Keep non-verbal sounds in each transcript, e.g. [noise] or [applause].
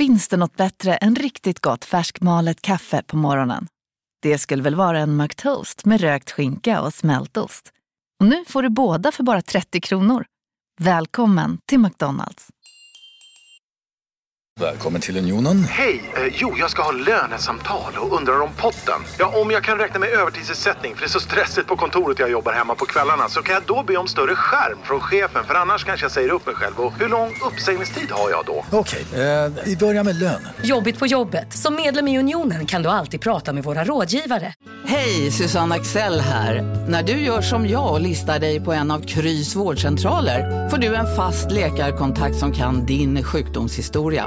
Finns det något bättre än riktigt gott färskmalet kaffe på morgonen? Det skulle väl vara en McToast med rökt skinka och smältost. Och nu får du båda för bara 30 kronor. Välkommen till McDonalds. Välkommen till Unionen. Hej! Eh, jo, jag ska ha lönesamtal och undrar om potten. Ja, om jag kan räkna med övertidsersättning för det är så stressigt på kontoret jag jobbar hemma på kvällarna så kan jag då be om större skärm från chefen för annars kanske jag säger upp mig själv. Och hur lång uppsägningstid har jag då? Okej, eh, vi börjar med lön. Jobbigt på jobbet. Som medlem i Unionen kan du alltid prata med våra rådgivare. Hej, Susanne Axel här. När du gör som jag och listar dig på en av Krys vårdcentraler får du en fast läkarkontakt som kan din sjukdomshistoria.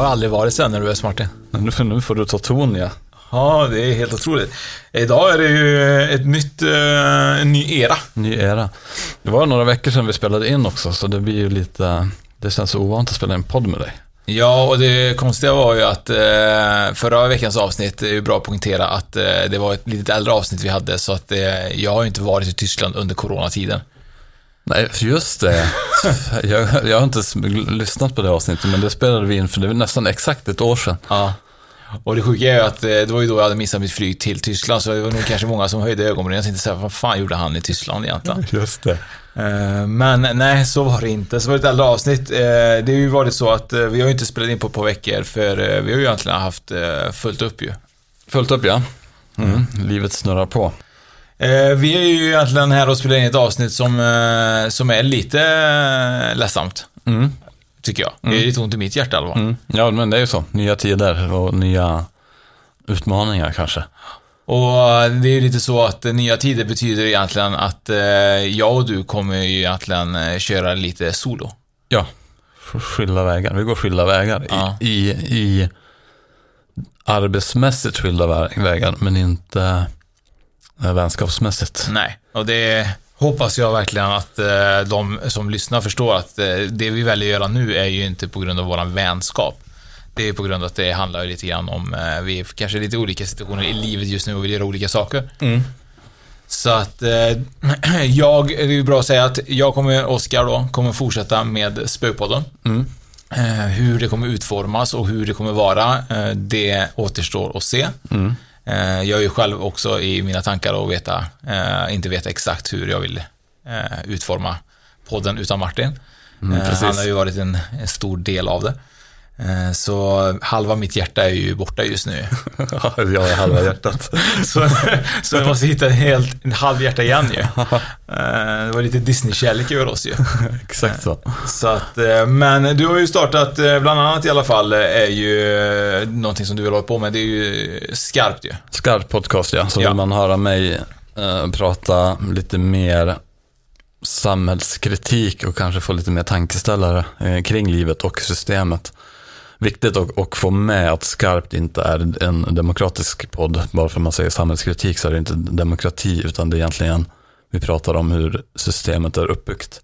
Har aldrig varit så här nervös Martin. Nu nu får du ta ton ja. Ja, det är helt otroligt. Idag är det ju ett nytt, eh, en ny era. Ny era. Det var några veckor sedan vi spelade in också, så det blir ju lite... Det känns ovant att spela en podd med dig. Ja, och det konstiga var ju att eh, förra veckans avsnitt är ju bra att poängtera att eh, det var ett lite äldre avsnitt vi hade, så att eh, jag har ju inte varit i Tyskland under coronatiden. Nej, just det. [laughs] jag, jag har inte lyssnat på det avsnittet, men det spelade vi in för det var nästan exakt ett år sedan. Ja. Och det sjuka är ju att eh, det var ju då jag hade missat mitt flyg till Tyskland, så det var nog kanske många som höjde ögonbrynen och tänkte såhär, vad fan gjorde han i Tyskland egentligen? [laughs] Just det. Eh, Men nej, så var det inte. Så var det ett äldre avsnitt. Eh, Det har ju varit så att vi har ju inte spelat in på ett par veckor, för vi har ju egentligen haft fullt upp ju. Fullt upp ja. Mm. Livet snurrar på. Eh, Vi är ju egentligen här och spelar in ett avsnitt som, eh, som är lite eh, ledsamt, Mm. tycker jag. Det är lite ont i mitt hjärta i alla fall. Mm. Ja, men det är ju så. Nya tider och nya utmaningar kanske. Och det är ju lite så att nya tider betyder egentligen att jag och du kommer ju egentligen köra lite solo. Ja, skilda vägar. Vi går skilda vägar. Ja. I, i, I arbetsmässigt skilda vä- vägar, men inte vänskapsmässigt. Nej, och det hoppas jag verkligen att eh, de som lyssnar förstår att eh, det vi väljer att göra nu är ju inte på grund av våran vänskap. Det är på grund av att det handlar lite grann om, eh, vi är kanske lite olika situationer i livet just nu och vill göra olika saker. Så att eh, [clears throat] jag, det är bra att säga att jag kommer, Oskar då, kommer fortsätta med Spökpodden. Eh, hur det kommer utformas och hur det kommer vara, eh, det återstår att se. Eh, jag är ju själv också i mina tankar och veta, eh, inte veta exakt hur jag vill eh, utforma podden utan Martin. Eh, precis. han har ju varit en, en stor del av det. Eh, så halva mitt hjärta är ju borta just nu. [laughs] jag är halva hjärtat. [laughs] så, så jag måste hitta en, helt, en halv hjärta igen ju. Eh, det var lite Disney-kärlek över oss ju. [laughs] Exakt så. Så att, eh, men du har ju startat, eh, bland annat i alla fall, eh, är ju eh, någonting som du vill hålla på med, det är ju skarpt ju. Skarp podcast ja, så Ja. vill man höra mig eh, prata lite mer samhällskritik och kanske få lite mer tankeställare eh, kring livet och systemet. Viktigt att och få med att Skarpt inte är en demokratisk podd. Bara för att man säger samhällskritik så är det inte demokrati utan det är egentligen, vi pratar om hur systemet är uppbyggt.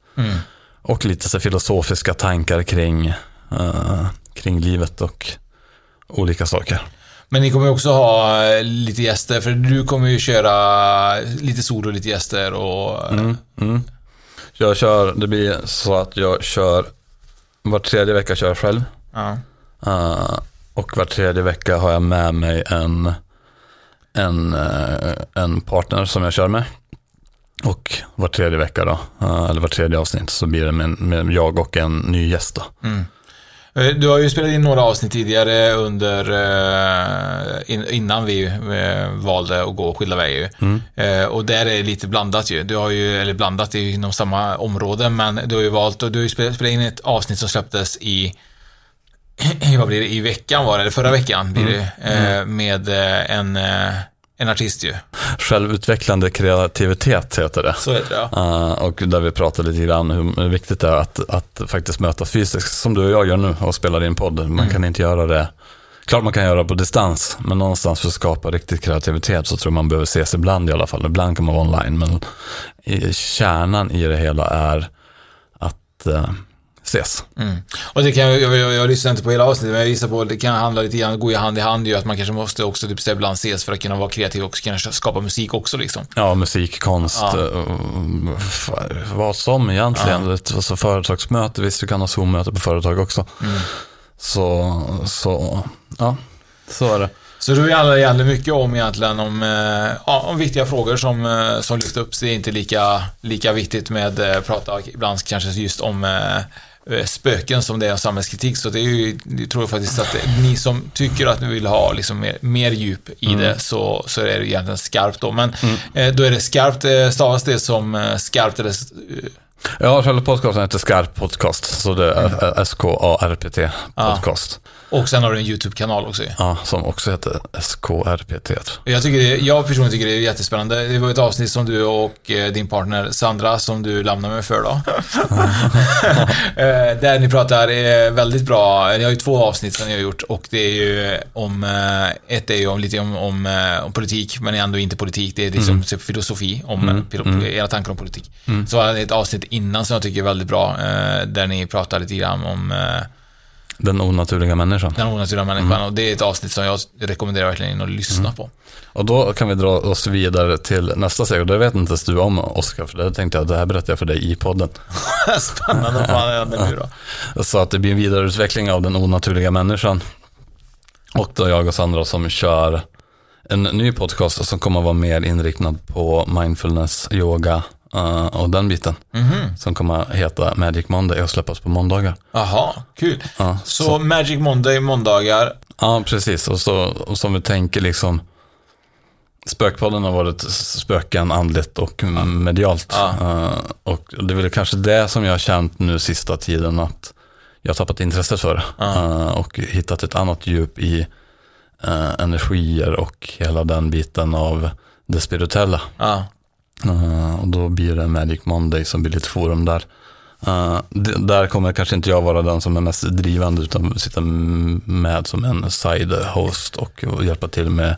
Och lite så filosofiska tankar kring, eh, kring livet och olika saker. Men ni kommer också ha eh, lite gäster, för du kommer ju köra lite solo, lite gäster och... Mm. Jag kör, det blir så att jag kör, var tredje vecka kör jag själv. Ja. Eh, och var tredje vecka har jag med mig en, en, eh, en partner som jag kör med. Och var tredje vecka då, eh, eller var tredje avsnitt, så blir det med, med jag och en ny gäst då. Eh, Du har ju spelat in några avsnitt tidigare under, in, innan vi valde att gå skilda vägar. Eh, Och där är det lite blandat ju. Du har ju, eller blandat, det är ju inom samma område, men du har ju valt, och du har ju spelat in ett avsnitt som släpptes i [clears throat] vad blir det, i veckan var det, eller förra veckan blir det, Mm. eh, med eh, en, eh, en artist ju. Självutvecklande kreativitet heter det. Så heter det ja. Uh, och där vi pratade lite grann hur viktigt det är att, att faktiskt möta fysiskt, som du och jag gör nu och spelar in podd. Man Mm. kan inte göra det, klart man kan göra det på distans, men någonstans för att skapa riktig kreativitet så tror man behöver ses ibland i alla fall. Ibland kan man vara online, men kärnan i det hela är att ses. Mm. Och det kan jag, jag, jag, lyssnar inte på hela avsnittet, men jag gissar på att det kan handla lite grann, gå i hand i hand ju, att man kanske måste också typ ibland ses för att kunna vara kreativ och kunna skapa musik också liksom. Ja, musik, konst, Ja. f- vad som egentligen. Ett alltså, företagsmöte, visst du kan ha Zoom-möte på företag också. Mm. Så, så, ja, så är det. Så det handlar egentligen mycket om egentligen om, eh, ja, om viktiga frågor som, eh, som lyfts upp. Det är inte lika, lika viktigt med eh, prata ibland kanske just om eh, eh, spöken som det är om samhällskritik. Så det är ju, jag tror faktiskt att ni som tycker att ni vill ha liksom mer, mer djup i det så, så är det egentligen skarpt då. Men eh, då är det skarpt, eh, stavas det som eh, skarpt eller eh, Ja, själva podcasten heter Skarp Podcast, så det är Mm. S-K-A-R-P-T Podcast. Och sen har du en YouTube-kanal också. Ja, som också heter SKRPT. Jag, tycker det, jag personligen tycker det är jättespännande. Det var ett avsnitt som du och eh, din partner Sandra, som du lämnade mig för då. [laughs] Eh, Där ni pratar eh, väldigt bra. Ni har ju två avsnitt som ni har gjort och det är ju om, eh, ett är ju om, lite om, om, om politik, men ändå inte politik. Det är liksom typ filosofi, om mm. era tankar om politik. Så var det ett avsnitt innan som jag tycker är väldigt bra, där ni pratar lite grann om Den onaturliga människan. den onaturliga människan och det är ett avsnitt som jag rekommenderar verkligen in och lyssna på. Och då kan vi dra oss vidare till nästa steg. Och det vet inte ens du om, Oskar, för det tänkte jag att det här berättar jag för dig i podden. [laughs] Spännande, vad fan händer nu då? [laughs] Så att det blir en vidareutveckling av den onaturliga människan. Och då jag och Sandra som kör en ny podcast som kommer att vara mer inriktad på mindfulness, yoga eh, och den biten. Som kommer att heta Magic Monday och släppas på måndagar. Jaha, kul. Ja, Så, Magic Monday, måndagar. Ja, precis. Och, så, och som vi tänker liksom Spökpodden har varit spöken andligt och medialt. Eh, och det är väl kanske det som jag har känt nu sista tiden att jag har tappat intresset för. Eh, och hittat ett annat djup i energier och hela den biten av det spirituella. Ja. Eh, och då blir det Magic Monday som blir lite forum där. D- där kommer kanske inte jag vara den som är mest drivande utan sitta med som en side host och, och hjälpa till med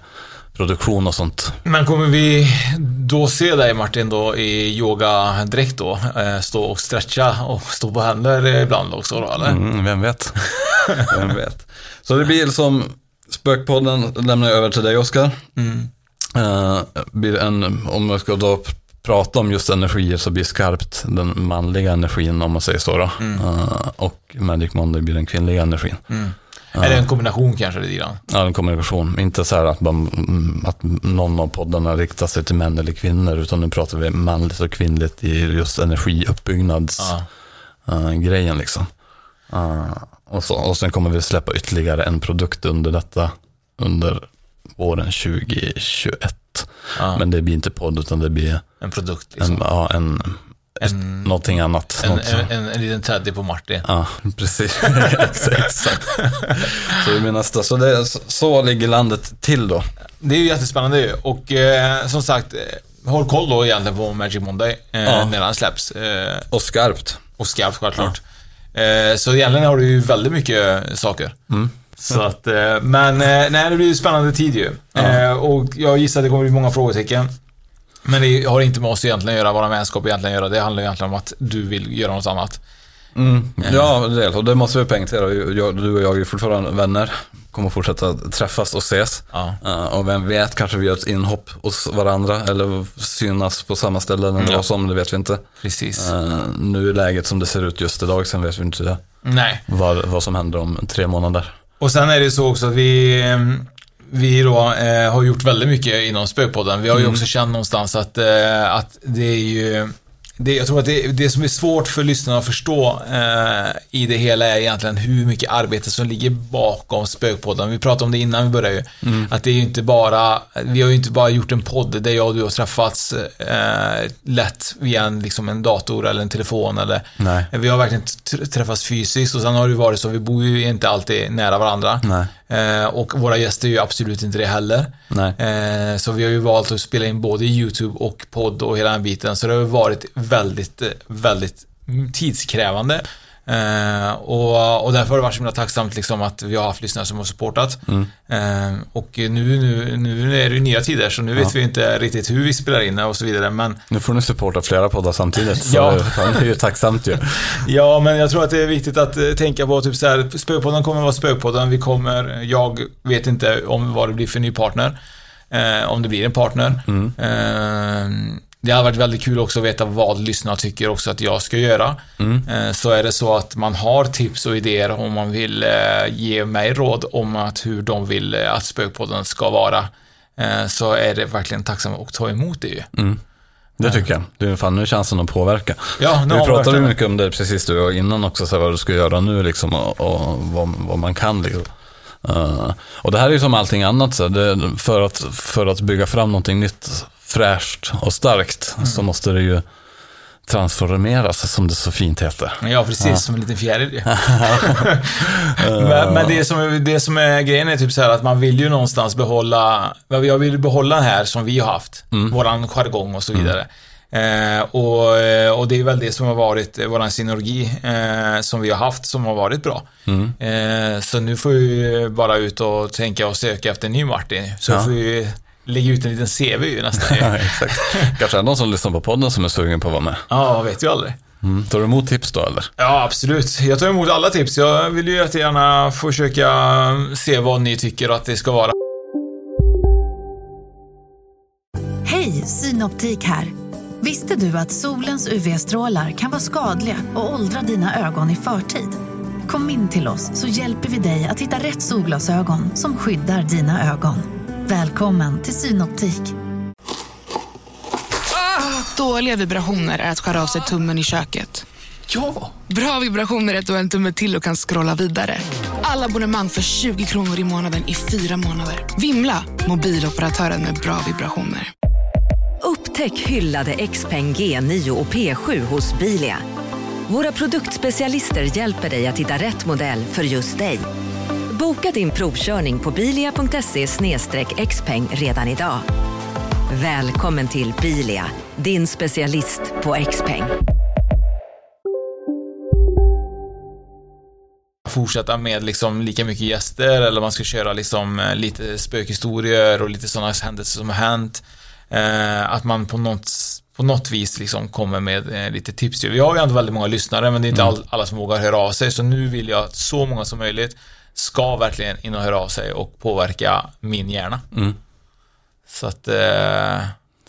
produktion och sånt. Men kommer vi då se dig Martin då i yogadräkt då? Eh, stå och stretcha och stå på händer ibland också då eller? Mm, vem vet? [laughs] vem vet? Så det blir som Spökpodden lämnar jag över till dig Oskar. Mm. Eh, blir en, om jag ska då pr- prata om just energier så blir skarpt den manliga energin om man säger så. Då. Eh, och Magic Monday blir den kvinnliga energin. Är det en kombination kanske lite grann? Ja, en kommunikation. Inte så här att, man, att någon av poddarna riktar sig till män eller kvinnor, utan nu pratar vi manligt och kvinnligt i just energiuppbyggnadsgrejen. Ja. grejen liksom. Eh, och, så, och sen kommer vi släppa ytterligare en produkt under detta, under våren 2021. Ja. Men det blir inte podd, utan det blir En produkt liksom. en, ja, en, En- någonting annat. En, Något som- en, en, en liten teddy på Martin. Ja, precis. [laughs] Exakt. Så det nästa. Så, det, så, så ligger landet till då. Det är ju jättespännande ju. Och eh, som sagt, eh, håll koll då egentligen på Magic Monday eh, Ja. när den släpps. Eh, Och skarpt. och skarpt självklart. Eh, så egentligen har du ju väldigt mycket saker. Så att, eh, men eh, nej, det blir ju spännande tid ju. Eh, och jag gissar att det kommer bli många frågetecken. Men det har inte med oss egentligen att göra, våra vänskap egentligen att göra. Det handlar egentligen om att du vill göra något annat. Mm. Ja, det, och det måste vi poängtera. Du och jag är fortfarande vänner. Kommer fortsätta träffas och ses. Ja. Och vem vet, kanske vi gör ett inhopp hos varandra eller synas på samma ställen eller Ja. vad som, det vet vi inte. Precis. Nu är läget som det ser ut just idag, sen vet vi inte Nej. vad, vad som händer om tre månader. Och sen är det så också att vi, ehm, vi då eh, har gjort väldigt mycket inom Spökpodden. Vi har ju också känt någonstans att, eh, att det är ju det, jag tror att det, det som är svårt för lyssnarna att förstå eh, i det hela är egentligen hur mycket arbete som ligger bakom Spökpodden. Vi pratade om det innan vi började ju. Mm. Att det är ju inte bara, vi har ju inte bara gjort en podd där jag och du har träffats eh, lätt via en, liksom en dator eller en telefon eller Nej. Vi har verkligen träffats fysiskt och sen har det varit så, vi bor ju inte alltid nära varandra. Nej. Eh, och våra gäster är ju absolut inte det heller. Eh, så vi har ju valt att spela in både YouTube och podd och hela den biten. Så det har ju varit väldigt, eh, väldigt tidskrävande. Eh, och, och därför har det varit så himla tacksamt liksom att vi har haft lyssnare som har supportat. Eh, och nu, nu, nu är det ju nya tider så nu vet vi inte riktigt hur vi spelar in och så vidare. Men Nu får ni supporta flera poddar samtidigt. Så [laughs] Ja. [laughs] det, är ju tacksamt ju. [laughs] Ja, men jag tror att det är viktigt att eh, tänka på typ så här, Spökpodden kommer att vara Spökpodden. Vi kommer, jag vet inte om vad det blir för ny partner. Eh, om det blir en partner. Eh, det hade varit väldigt kul också att veta vad lyssnarna tycker också att jag ska göra. Eh, så är det så att man har tips och idéer om man vill eh, ge mig råd om att hur de vill eh, att Spökpodden ska vara. Så är det verkligen tacksamt att ta emot det ju. Det tycker jag. Det är fan nu chansen att påverka. Ja, nu Vi pratade ju mycket om det precis du och innan också, så här, vad du ska göra nu liksom och, och vad, vad man kan liksom. Eh, och det här är ju som allting annat, så här, det, för, att, för att bygga fram någonting nytt, fräscht och starkt Mm. så måste det ju transformeras, som det så fint heter. Ja, precis. Som en liten fjäril [laughs] [laughs] men men det, som, det som är grejen är typ så här att man vill ju någonstans behålla, jag vill behålla den här som vi har haft. Våran jargong och så vidare. Eh, och, och det är väl det som har varit våran synergi eh, som vi har haft som har varit bra. Eh, så nu får vi bara ut och tänka och söka efter en ny Martin. Så Ja. får vi lägga ut en liten CV ju nästan. [laughs] Ja, exakt. Kanske är det någon som lyssnar på podden som är sugen på att vara med. ja, vet ju aldrig. Mm. Tar du emot tips då eller? Ja, absolut. Jag tar emot alla tips. Jag vill ju jättegärna försöka se vad ni tycker att det ska vara. Hej, Synoptik här. Visste du att solens UV-strålar kan vara skadliga och åldra dina ögon i förtid? Kom in till oss så hjälper vi dig att hitta rätt solglasögon som skyddar dina ögon. Välkommen till Synoptik. Dåliga vibrationer är att skära av sig tummen i köket. Ja! Bra vibrationer är att du har en tumme till och kan scrolla vidare. Alla abonnemang för 20 kronor i månaden i fyra månader. Vimla! Mobiloperatören med bra vibrationer. Upptäck hyllade XPeng G9 och P7 hos Bilia. Våra produktspecialister hjälper dig att hitta rätt modell för just dig. Boka din provkörning på bilia.se xpeng redan idag. Välkommen till Bilia, din specialist på XPeng. Fortsätta med liksom lika mycket gäster eller man ska köra liksom eh, lite spökhistorier och lite sådana händelser som har hänt. Eh, att man på något, på något vis liksom kommer med eh, lite tips. Vi har ju ändå väldigt många lyssnare men det är inte all, alla som vågar höra av sig så nu vill jag att så många som möjligt ska verkligen in och höra av sig och påverka min hjärna. Så att eh,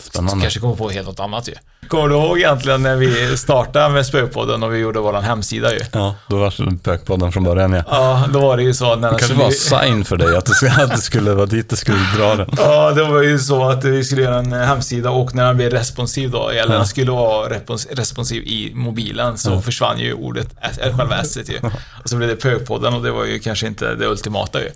Spännande. kanske kommer på helt något annat ju. Kommer du ihåg egentligen när vi startade med Spökpodden och vi gjorde våran hemsida ju? Ja, då var det Bökpodden från början ja. Ja, då var det ju så när Det kanske var en sign för dig att det skulle, att det skulle vara dit du skulle dra den. [laughs] Ja, det var ju så att vi skulle göra en hemsida och när den blev responsiv då, eller den skulle vara respons responsiv i mobilen, så försvann ju ordet, äh, själva s ju. Och så blev det Pökpodden och det var ju kanske inte det ultimata ju.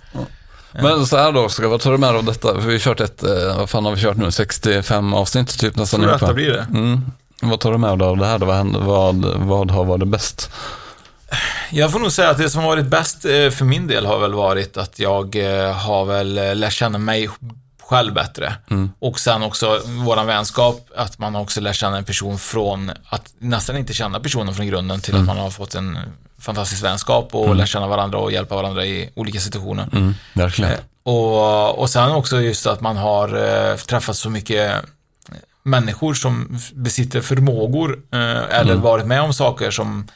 Men så här då, Oskar, vad tar du med dig av detta? För vi har kört ett, eh, vad fan har vi kört nu? 65 avsnitt typ nästan. Tror du blir det? Mm. Vad tar du med dig av det här då? Vad, vad, vad har varit bäst? Jag får nog säga att det som har varit bäst eh, för min del har väl varit att jag eh, har väl lärt känna mig själv bättre. Och sen också våran vänskap, att man också lär känna en person från att nästan inte känna personen från grunden till att man har fått en fantastisk vänskap och lär känna varandra och hjälpa varandra i olika situationer. Mm, verkligen. Eh, Och, och sen också just att man har eh, träffat så mycket människor som besitter förmågor eh, eller varit med om saker som,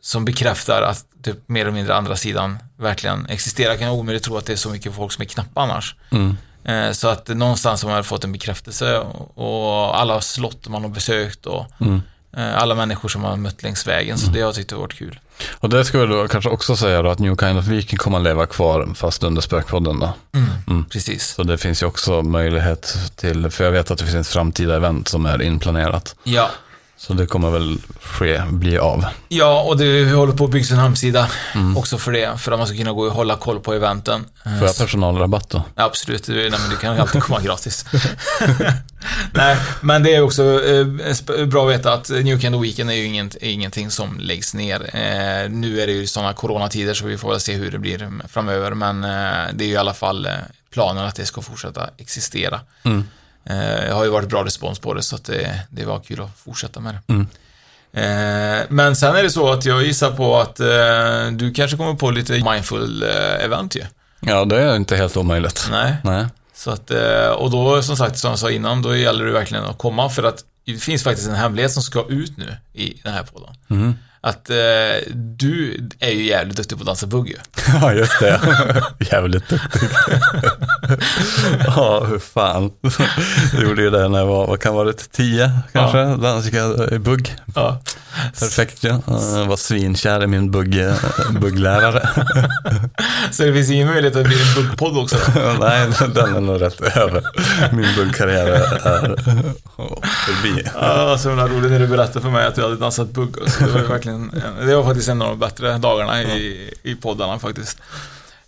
som bekräftar att typ, mer eller mindre andra sidan verkligen existerar. Jag kan omöjligt tro att det är så mycket folk som är knappa annars. Eh, så att någonstans har man fått en bekräftelse och, alla slott man har besökt och eh, alla människor som man har mött längs vägen. Så det har jag tyckt har varit kul. Och det ska vi då kanske också säga då att New Kind of Viking kommer att leva kvar fast under Spökpodden då. Precis. Så det finns ju också möjlighet till, för jag vet att det finns ett framtida event som är inplanerat. Ja, Så det kommer väl ske, bli av. Ja, och det, vi håller på att bygga en hemsida Mm. också för det, för att man ska kunna gå och hålla koll på eventen. Eh, Får jag personalrabatt då? Ja, absolut, du, nej, men du kan alltid komma gratis. [laughs] nej, men det är också eh, bra att veta att New Candy Weekend är ju inget, är ingenting som läggs ner. Eh, nu är det ju sådana coronatider så vi får väl se hur det blir framöver, men eh, det är ju i alla fall eh, planen att det ska fortsätta existera. Mm. Eh, det har ju varit bra respons på det, så att det, det var kul att fortsätta med det. Mm. Eh, men sen är det så att jag gissar på att eh, du kanske kommer på lite mindful event ju. Ja, det är inte helt omöjligt. Nej. Nej. Så att, och då, som sagt, som jag sa innan, då gäller det verkligen att komma för att det finns faktiskt en hemlighet som ska ut nu i den här podden. Mhm. Att eh, du är ju jävligt duktig på att dansa ju. Ja, just det. Jävligt duktig. ja, hur fan. Jag gjorde ju det när jag var, vad kan vara det, tio kanske? Ja. Dansade jag i bugg. Ja. Perfekt ja. Jag var svinkär i min bugg, bugglärare. Så det finns ingen möjlighet att blir en buggpodd också? Nej, den är nog rätt över. Min buggkarriär är förbi. Ja, så himla roligt när du berättade för mig att du hade dansat bugg. Så det, var ju verkligen, det var faktiskt en av de bättre dagarna i, i poddarna faktiskt.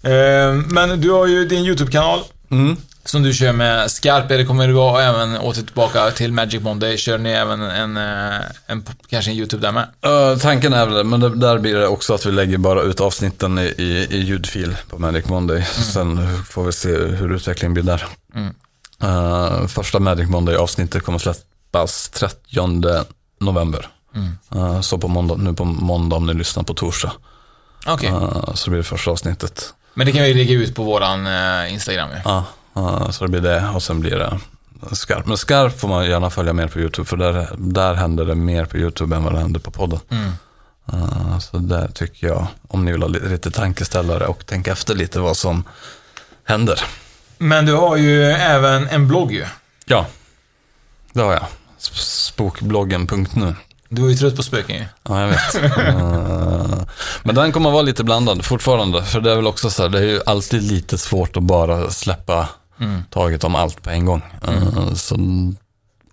Eh, Men du har ju din YouTube-kanal. Mm. Som du kör med Skarp, det kommer du vara även åter tillbaka till Magic Monday. Kör ni även en, eh, en kanske en YouTube där med? Uh, tanken är väl det, men det, där blir det också att vi lägger bara ut avsnitten i, i, i ljudfil på Magic Monday. Sen får vi se hur utvecklingen blir där. Mm. Uh, första Magic Monday-avsnittet kommer släppas 30 november. Mm. Uh, så på måndag, nu på måndag om ni lyssnar på torsdag. Okej. Uh, så det blir det första avsnittet. Men det kan vi lägga ut på våran eh, Instagram ju. Ja, så det blir det och sen blir det Skarp. Men Skarp får man gärna följa mer på YouTube för där, där händer det mer på YouTube än vad det händer på podden. Mm. Uh, så där tycker jag, om ni vill ha lite, lite tankeställare och tänka efter lite vad som händer. Men du har ju även en blogg ju. Ja, det har jag. Spokbloggen.nu. Du är ju trött på spöken ju. Ja, jag vet. Uh, men den kommer vara lite blandad fortfarande. För det är väl också så här, det är ju alltid lite svårt att bara släppa Mm. taget om allt på en gång. Uh, så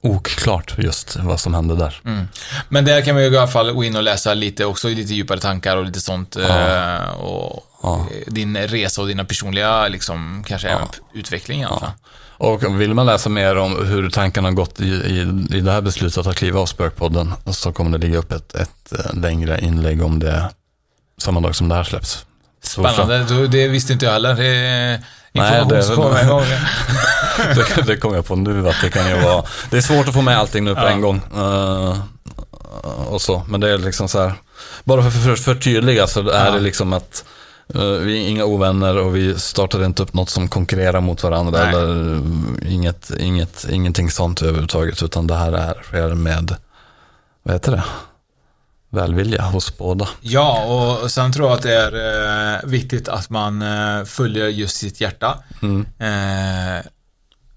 oklart just vad som hände där. Mm. Men där kan ju i alla fall gå in och läsa lite också, lite djupare tankar och lite sånt. Ja. eh, Och Ja. din resa och dina personliga, liksom, kanske även utveckling i alla fall. Och vill man läsa mer om hur tankarna har gått i, i, i det här beslutet att kliva av Spökpodden så kommer det ligga upp ett, ett eh, längre inlägg om det samma dag som det här släpps. Så- Spännande, Då- det visste inte jag heller. Det det- en gång. [laughs] det, det kommer jag på nu att det kan ju vara. Det är svårt att få med allting nu på Ja. en gång. Eh, och så. Men det är liksom så här. Bara för att för, förtydliga så är Ja. det liksom att vi är inga ovänner och vi startar inte upp något som konkurrerar mot varandra. Nej. Eller eh, inget, inget, ingenting sånt överhuvudtaget. Utan det här är, sker med, vad heter det? Välvilja hos båda. Ja, och sen tror jag att det är eh, viktigt att man eh, följer just sitt hjärta. Mm. Eh,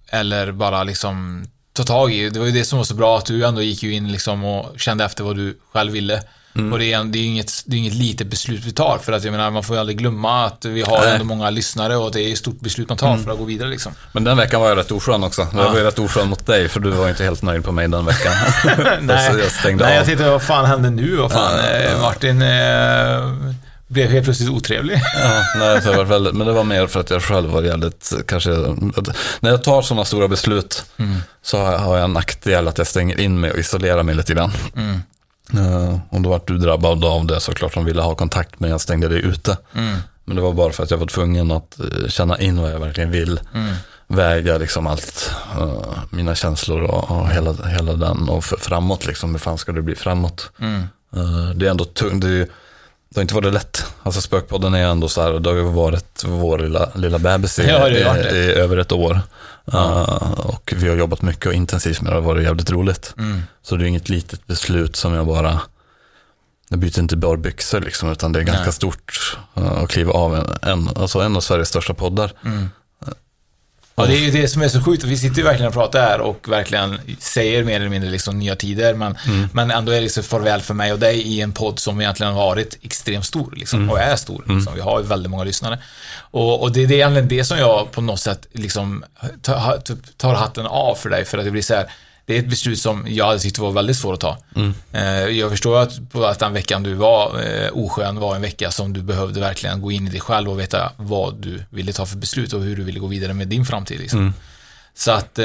eller bara liksom ta tag i. Det var ju det som var så bra att du ändå gick ju in liksom och kände efter vad du själv ville. Mm. Och det är, det är inget, det är inget litet beslut vi tar. För att jag menar, man får ju aldrig glömma att vi har Nej. ändå många lyssnare och det är ett stort beslut man tar för att gå vidare liksom. Men den veckan var jag rätt oskön också. Jag var ju rätt oskön mot dig för du var ju inte helt nöjd på mig den veckan. [laughs] Nej, Så jag stängde nej av. jag tänkte vad fan hände nu? Vad fan, Ja, ja, ja. eh, Martin eh, blev helt plötsligt otrevlig. Ja, nej, det var väldigt, men det var mer för att jag själv var jävligt, kanske, när jag tar sådana stora beslut Mm. så har jag, har jag en nackdel att jag stänger in mig och isolerar mig lite grann. Mm. Eh, och då vart du drabbad av det såklart, som ville ha kontakt men jag stängde dig ute. Mm. Men det var bara för att jag var tvungen att eh, känna in vad jag verkligen vill. Mm. Väga liksom allt, eh, mina känslor och, och hela, hela den och framåt liksom, hur fan ska det bli framåt? Mm. Eh, det är ändå tungt, det, har inte varit lätt. Alltså Spökpodden är ändå så här, det har ju varit vår lilla, lilla bebis i, Ja, i, i över ett år. Eh, och vi har jobbat mycket och intensivt med det, det har varit jävligt roligt. Mm. Så det är inget litet beslut som jag bara, jag byter inte bara byxor liksom, utan det är ganska Nej. stort eh, att kliva av en, en, alltså en av Sveriges största poddar. Mm. Ja, det är ju det som är så sjukt. Vi sitter ju verkligen och pratar här och verkligen säger mer eller mindre liksom nya tider. Men, Mm. men ändå är det så farväl för mig och dig i en podd som egentligen har varit extremt stor. Liksom, Mm. Och är stor. Liksom. Vi har ju väldigt många lyssnare. Och, och det är det egentligen det som jag på något sätt liksom tar, typ tar hatten av för dig. För att det blir så här, det är ett beslut som jag hade tyckt var väldigt svårt att ta. Mm. Eh, jag förstår att, att den veckan du var eh, oskön var en vecka som du behövde verkligen gå in i dig själv och veta vad du ville ta för beslut och hur du ville gå vidare med din framtid. Liksom. Mm. Så att, eh,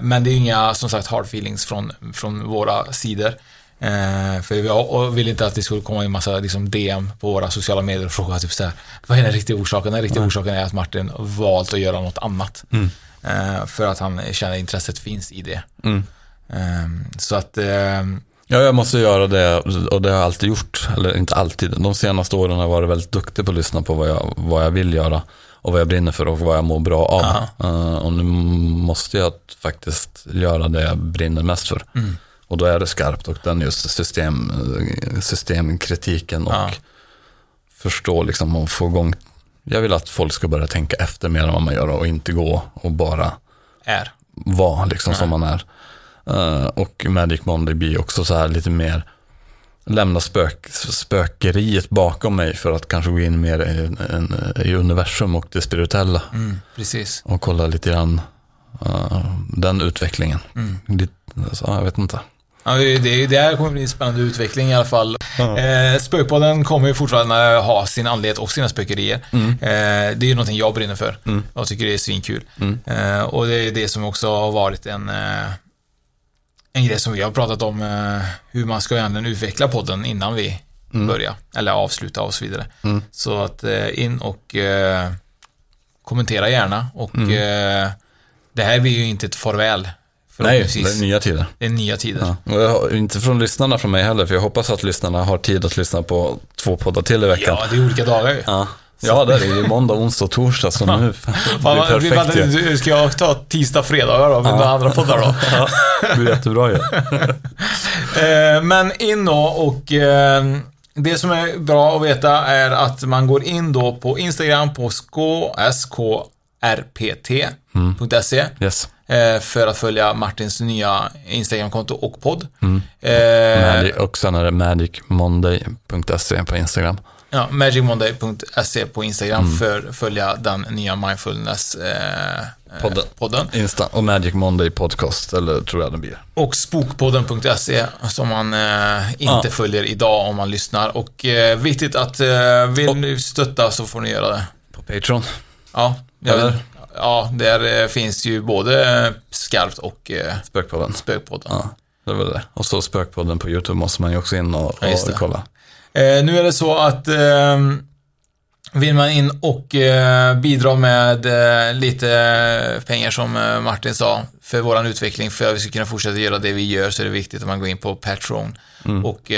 men det är inga, som sagt, hard feelings från, från våra sidor. Eh, för och vill inte att det skulle komma in massa liksom, DM på våra sociala medier och fråga typ så här, vad är den riktiga orsaken? Den riktiga orsaken är att Martin valt att göra något annat. Mm. Eh, för att han känner intresset finns i det. Mm. Eh, så att, eh, Ja, jag måste göra det och det har jag alltid gjort. Eller inte alltid. De senaste åren har jag varit väldigt duktig på att lyssna på vad jag, vad jag vill göra och vad jag brinner för och vad jag mår bra av. Aha. Eh, och nu måste jag faktiskt göra det jag brinner mest för. Mm. Och då är det skarpt och den just system, systemkritiken och Ja. förstå liksom och få igång. Jag vill att folk ska börja tänka efter mer än vad man gör och inte gå och bara är. vara liksom Nej. som man är. Eh, och Magic Monday blir också så här lite mer lämna spök, spökeriet bakom mig för att kanske gå in mer i, en, i universum och det spirituella Mm, precis. och kolla lite grann eh, den utvecklingen. Mm. Lite, så, jag vet inte. Ja, det, det här kommer bli en spännande utveckling i alla fall. Ja. Eh, Spökpodden kommer ju fortfarande ha sin andlighet och sina spökerier. Mm. Eh, det är ju någonting jag brinner för. Mm. Jag tycker det är svinkul. Mm. Eh, och det är det som också har varit en, eh, en grej som vi har pratat om, eh, hur man ska egentligen utveckla podden innan vi Mm. börjar, eller avsluta och så vidare. Mm. Så att eh, in och kommentera gärna och Mm. det här blir ju inte ett farväl. Nej, det är nya tider. Det är nya tider. Ja. Har, inte från lyssnarna från mig heller, för jag hoppas att lyssnarna har tid att lyssna på två poddar till i veckan. Ja, det är olika dagar ju. Ja, ja det är det. Är måndag, onsdag och torsdag, så nu det vi- perfekt ju. du- Ska jag ta tisdag, fredagar då? Med Ja. andra poddar då? Ja, det blir jättebra ju. [laughs] Eh, Men in då och eh, det som är bra att veta är att man går in då på Instagram på skrpt.se Yes. Eh, för att följa Martins nya Instagramkonto och podd. Mm. Eh, Magic, och sen är det magicmonday.se på Instagram. Ja, magicmonday.se på Instagram Mm. för att följa den nya mindfulness eh, Podden. Eh, podden. Insta och Magic Monday podcast, eller tror jag det blir. Och spokpodden.se som man eh, inte Ja. följer idag om man lyssnar. Och eh, viktigt att eh, vill ni stötta så får ni göra det. På Patreon. Ja, jag Eller? vet, ja där eh, finns ju både eh, Skarpt och eh, Spökpodden. Spökpodden. Ja, det var det. Och så Spökpodden på YouTube måste man ju också in och, Ja, och det. kolla. Eh, nu är det så att eh, vill man in och eh, bidra med lite pengar som Martin sa för våran utveckling för att vi ska kunna fortsätta göra det vi gör så är det viktigt att man går in på Patreon Mm. och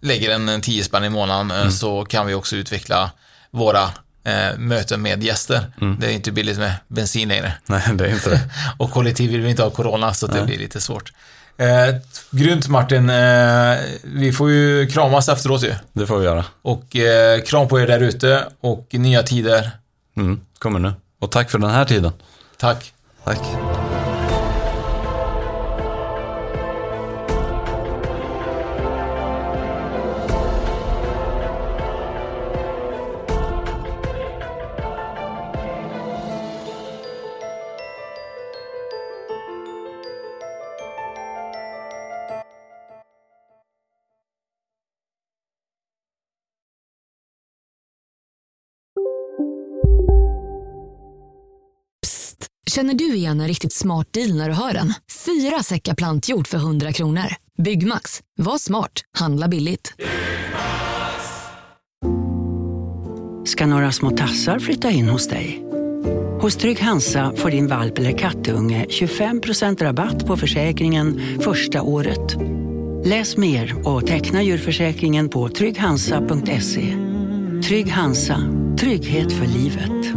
lägger en, en 10 spänn i månaden Mm. så kan vi också utveckla våra eh, möten med gäster. Mm. Det är inte billigt med bensin längre. Nej, det är inte det. [laughs] Och kollektiv vill vi inte ha corona så att det Nej. blir lite svårt. Eh, grymt Martin. Eh, vi får ju kramas efteråt ju. Det får vi göra. Och eh, kram på er där ute och nya tider. Mm, kommer nu. Och tack för den här tiden. Tack. Tack. Känner du igen en riktigt smart deal när du hör den? Fyra säckar plantjord för 100 kronor. Byggmax. Var smart. Handla billigt. ska några små tassar flytta in hos dig. Hos Trygg Hansa får din valp eller kattunge 25% rabatt på försäkringen första året. Läs mer och teckna djurförsäkringen på trygghansa.se. Trygg Hansa, trygghet för livet.